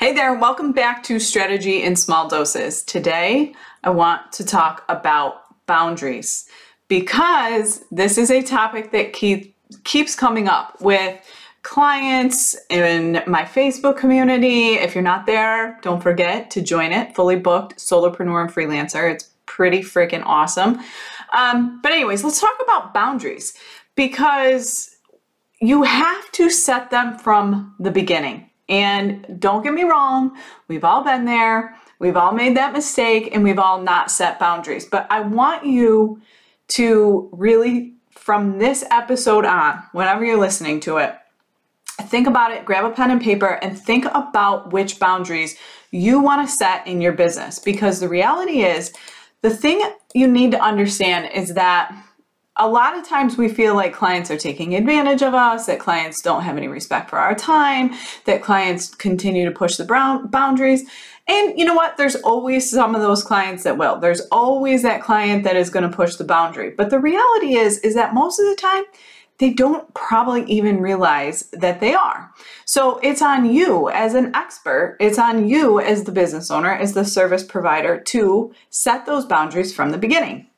Hey there, welcome back to Strategy in Small Doses. Today, I want to talk about boundaries because this is a topic that keep, keeps coming up with clients in my Facebook community. If you're not there, don't forget to join it. Fully booked solopreneur and freelancer. It's pretty freaking awesome. Um, but, anyways, let's talk about boundaries because you have to set them from the beginning. And don't get me wrong, we've all been there. We've all made that mistake and we've all not set boundaries. But I want you to really, from this episode on, whenever you're listening to it, think about it, grab a pen and paper, and think about which boundaries you want to set in your business. Because the reality is, the thing you need to understand is that a lot of times we feel like clients are taking advantage of us, that clients don't have any respect for our time, that clients continue to push the boundaries. And you know what? There's always some of those clients that will. There's always that client that is going to push the boundary. But the reality is is that most of the time they don't probably even realize that they are. So it's on you as an expert, it's on you as the business owner, as the service provider to set those boundaries from the beginning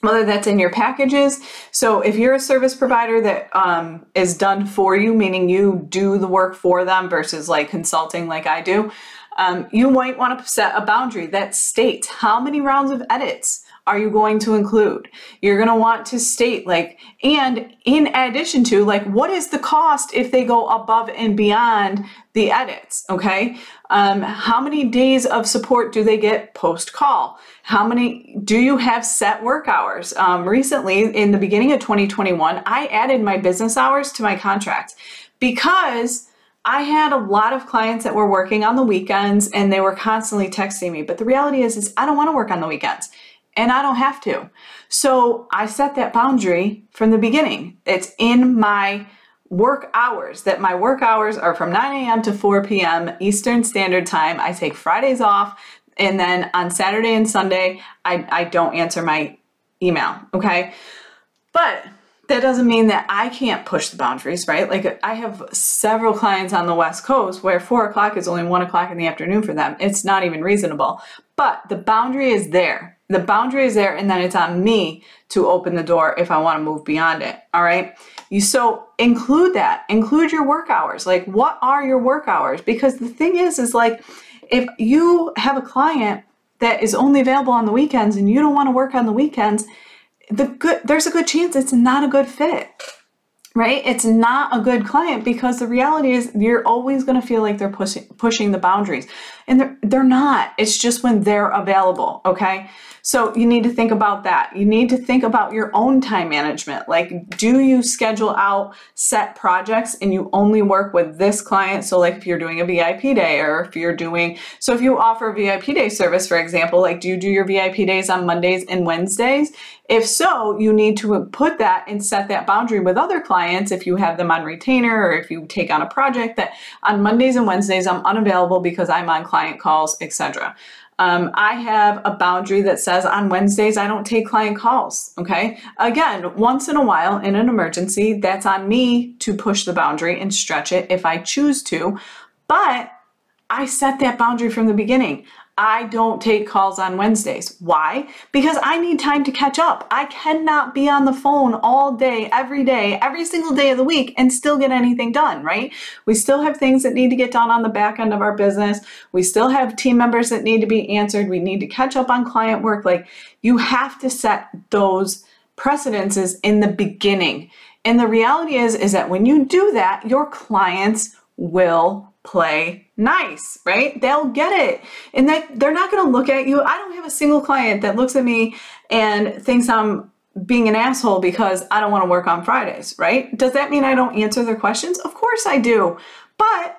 whether that's in your packages. So if you're a service provider that um, is done for you, meaning you do the work for them versus like consulting like I do, um, you might want to set a boundary that states how many rounds of edits are you going to include? You're going to want to state like, and in addition to like, what is the cost if they go above and beyond the edits? Okay. Um, how many days of support do they get post call? How many do you have set work hours? Um, recently, in the beginning of 2021, I added my business hours to my contract because I had a lot of clients that were working on the weekends and they were constantly texting me. But the reality is, is I don't want to work on the weekends and I don't have to. So I set that boundary from the beginning. It's in my work hours that my work hours are from 9 a.m. to 4 p.m. Eastern Standard Time. I take Fridays off. And then on Saturday and Sunday, I, I don't answer my email. Okay. But that doesn't mean that I can't push the boundaries, right? Like I have several clients on the West Coast where four o'clock is only one o'clock in the afternoon for them. It's not even reasonable. But the boundary is there the boundary is there and then it's on me to open the door if I want to move beyond it. All right. You so include that, include your work hours. Like, what are your work hours? Because the thing is, is like, if you have a client that is only available on the weekends and you don't want to work on the weekends, the good there's a good chance it's not a good fit right? It's not a good client because the reality is you're always going to feel like they're pushing pushing the boundaries. And they're they're not. It's just when they're available, okay? So you need to think about that. You need to think about your own time management. Like, do you schedule out set projects and you only work with this client? So, like, if you're doing a VIP day or if you're doing, so if you offer VIP day service, for example, like, do you do your VIP days on Mondays and Wednesdays? If so, you need to put that and set that boundary with other clients if you have them on retainer or if you take on a project that on Mondays and Wednesdays I'm unavailable because I'm on client calls, etc. Um, I have a boundary that says on Wednesdays I don't take client calls. Okay. Again, once in a while in an emergency, that's on me to push the boundary and stretch it if I choose to. But I set that boundary from the beginning. I don't take calls on Wednesdays. Why? Because I need time to catch up. I cannot be on the phone all day, every day, every single day of the week and still get anything done, right? We still have things that need to get done on the back end of our business. We still have team members that need to be answered. We need to catch up on client work. Like you have to set those precedences in the beginning. And the reality is is that when you do that, your clients will play nice, right? They'll get it. And that they're not going to look at you. I don't have a single client that looks at me and thinks I'm being an asshole because I don't want to work on Fridays, right? Does that mean I don't answer their questions? Of course I do. But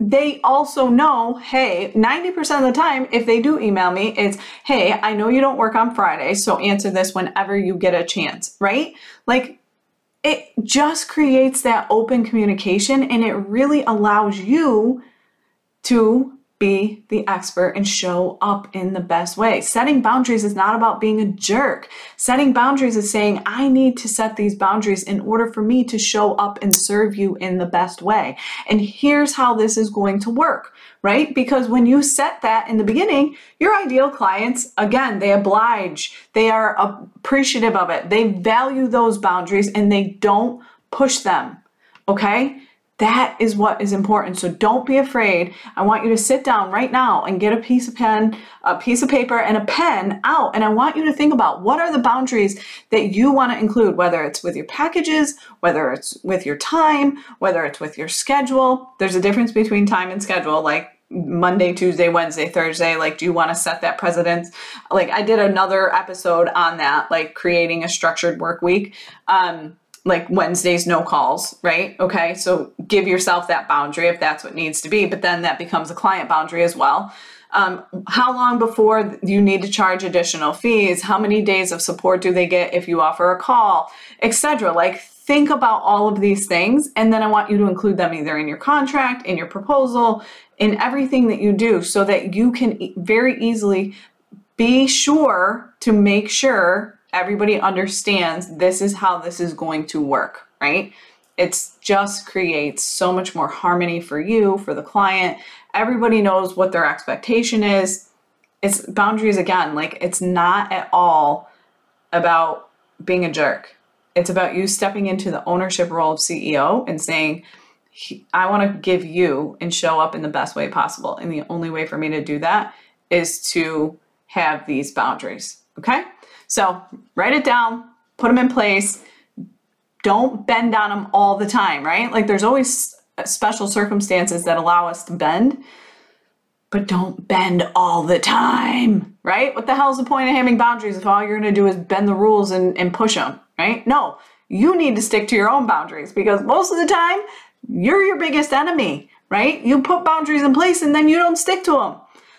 they also know, hey, 90% of the time, if they do email me, it's, hey, I know you don't work on Friday, so answer this whenever you get a chance, right? Like, it just creates that open communication and it really allows you to be the expert and show up in the best way. Setting boundaries is not about being a jerk. Setting boundaries is saying, I need to set these boundaries in order for me to show up and serve you in the best way. And here's how this is going to work, right? Because when you set that in the beginning, your ideal clients, again, they oblige, they are appreciative of it, they value those boundaries and they don't push them. Okay? That is what is important. So don't be afraid. I want you to sit down right now and get a piece of pen, a piece of paper and a pen out. And I want you to think about what are the boundaries that you want to include, whether it's with your packages, whether it's with your time, whether it's with your schedule. There's a difference between time and schedule. Like Monday, Tuesday, Wednesday, Thursday? Like, do you want to set that precedence? Like, I did another episode on that, like creating a structured work week. Um, like Wednesdays, no calls, right? Okay, so give yourself that boundary if that's what needs to be, but then that becomes a client boundary as well. Um, how long before you need to charge additional fees? How many days of support do they get if you offer a call, etc. Like, think about all of these things, and then I want you to include them either in your contract, in your proposal, in everything that you do, so that you can very easily be sure to make sure everybody understands this is how this is going to work, right? It just creates so much more harmony for you, for the client. Everybody knows what their expectation is. It's boundaries again, like it's not at all about being a jerk. It's about you stepping into the ownership role of CEO and saying, I want to give you and show up in the best way possible. And the only way for me to do that is to have these boundaries. Okay? So write it down, put them in place. Don't bend on them all the time, right? Like there's always uh, special circumstances that allow us to bend, but don't bend all the time, right? What the hell is the point of having boundaries if all you're going to do is bend the rules and, and push them, right? No, you need to stick to your own boundaries because most of the time you're your biggest enemy, right? You put boundaries in place and then you don't stick to them.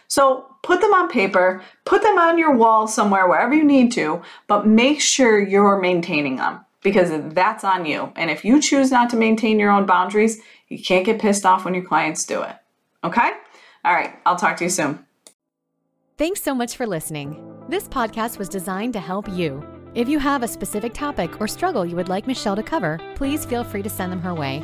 So put them on paper, put them on your wall somewhere, wherever you need to, but make sure you're maintaining them because that's on you. And if you choose not to maintain your own boundaries, you can't get pissed off when your clients do it. Okay? All right, I'll talk to you soon. Thanks so much for listening. This podcast was designed to help you. If you have a specific topic or struggle you would like Michelle to cover, please feel free to send them her way.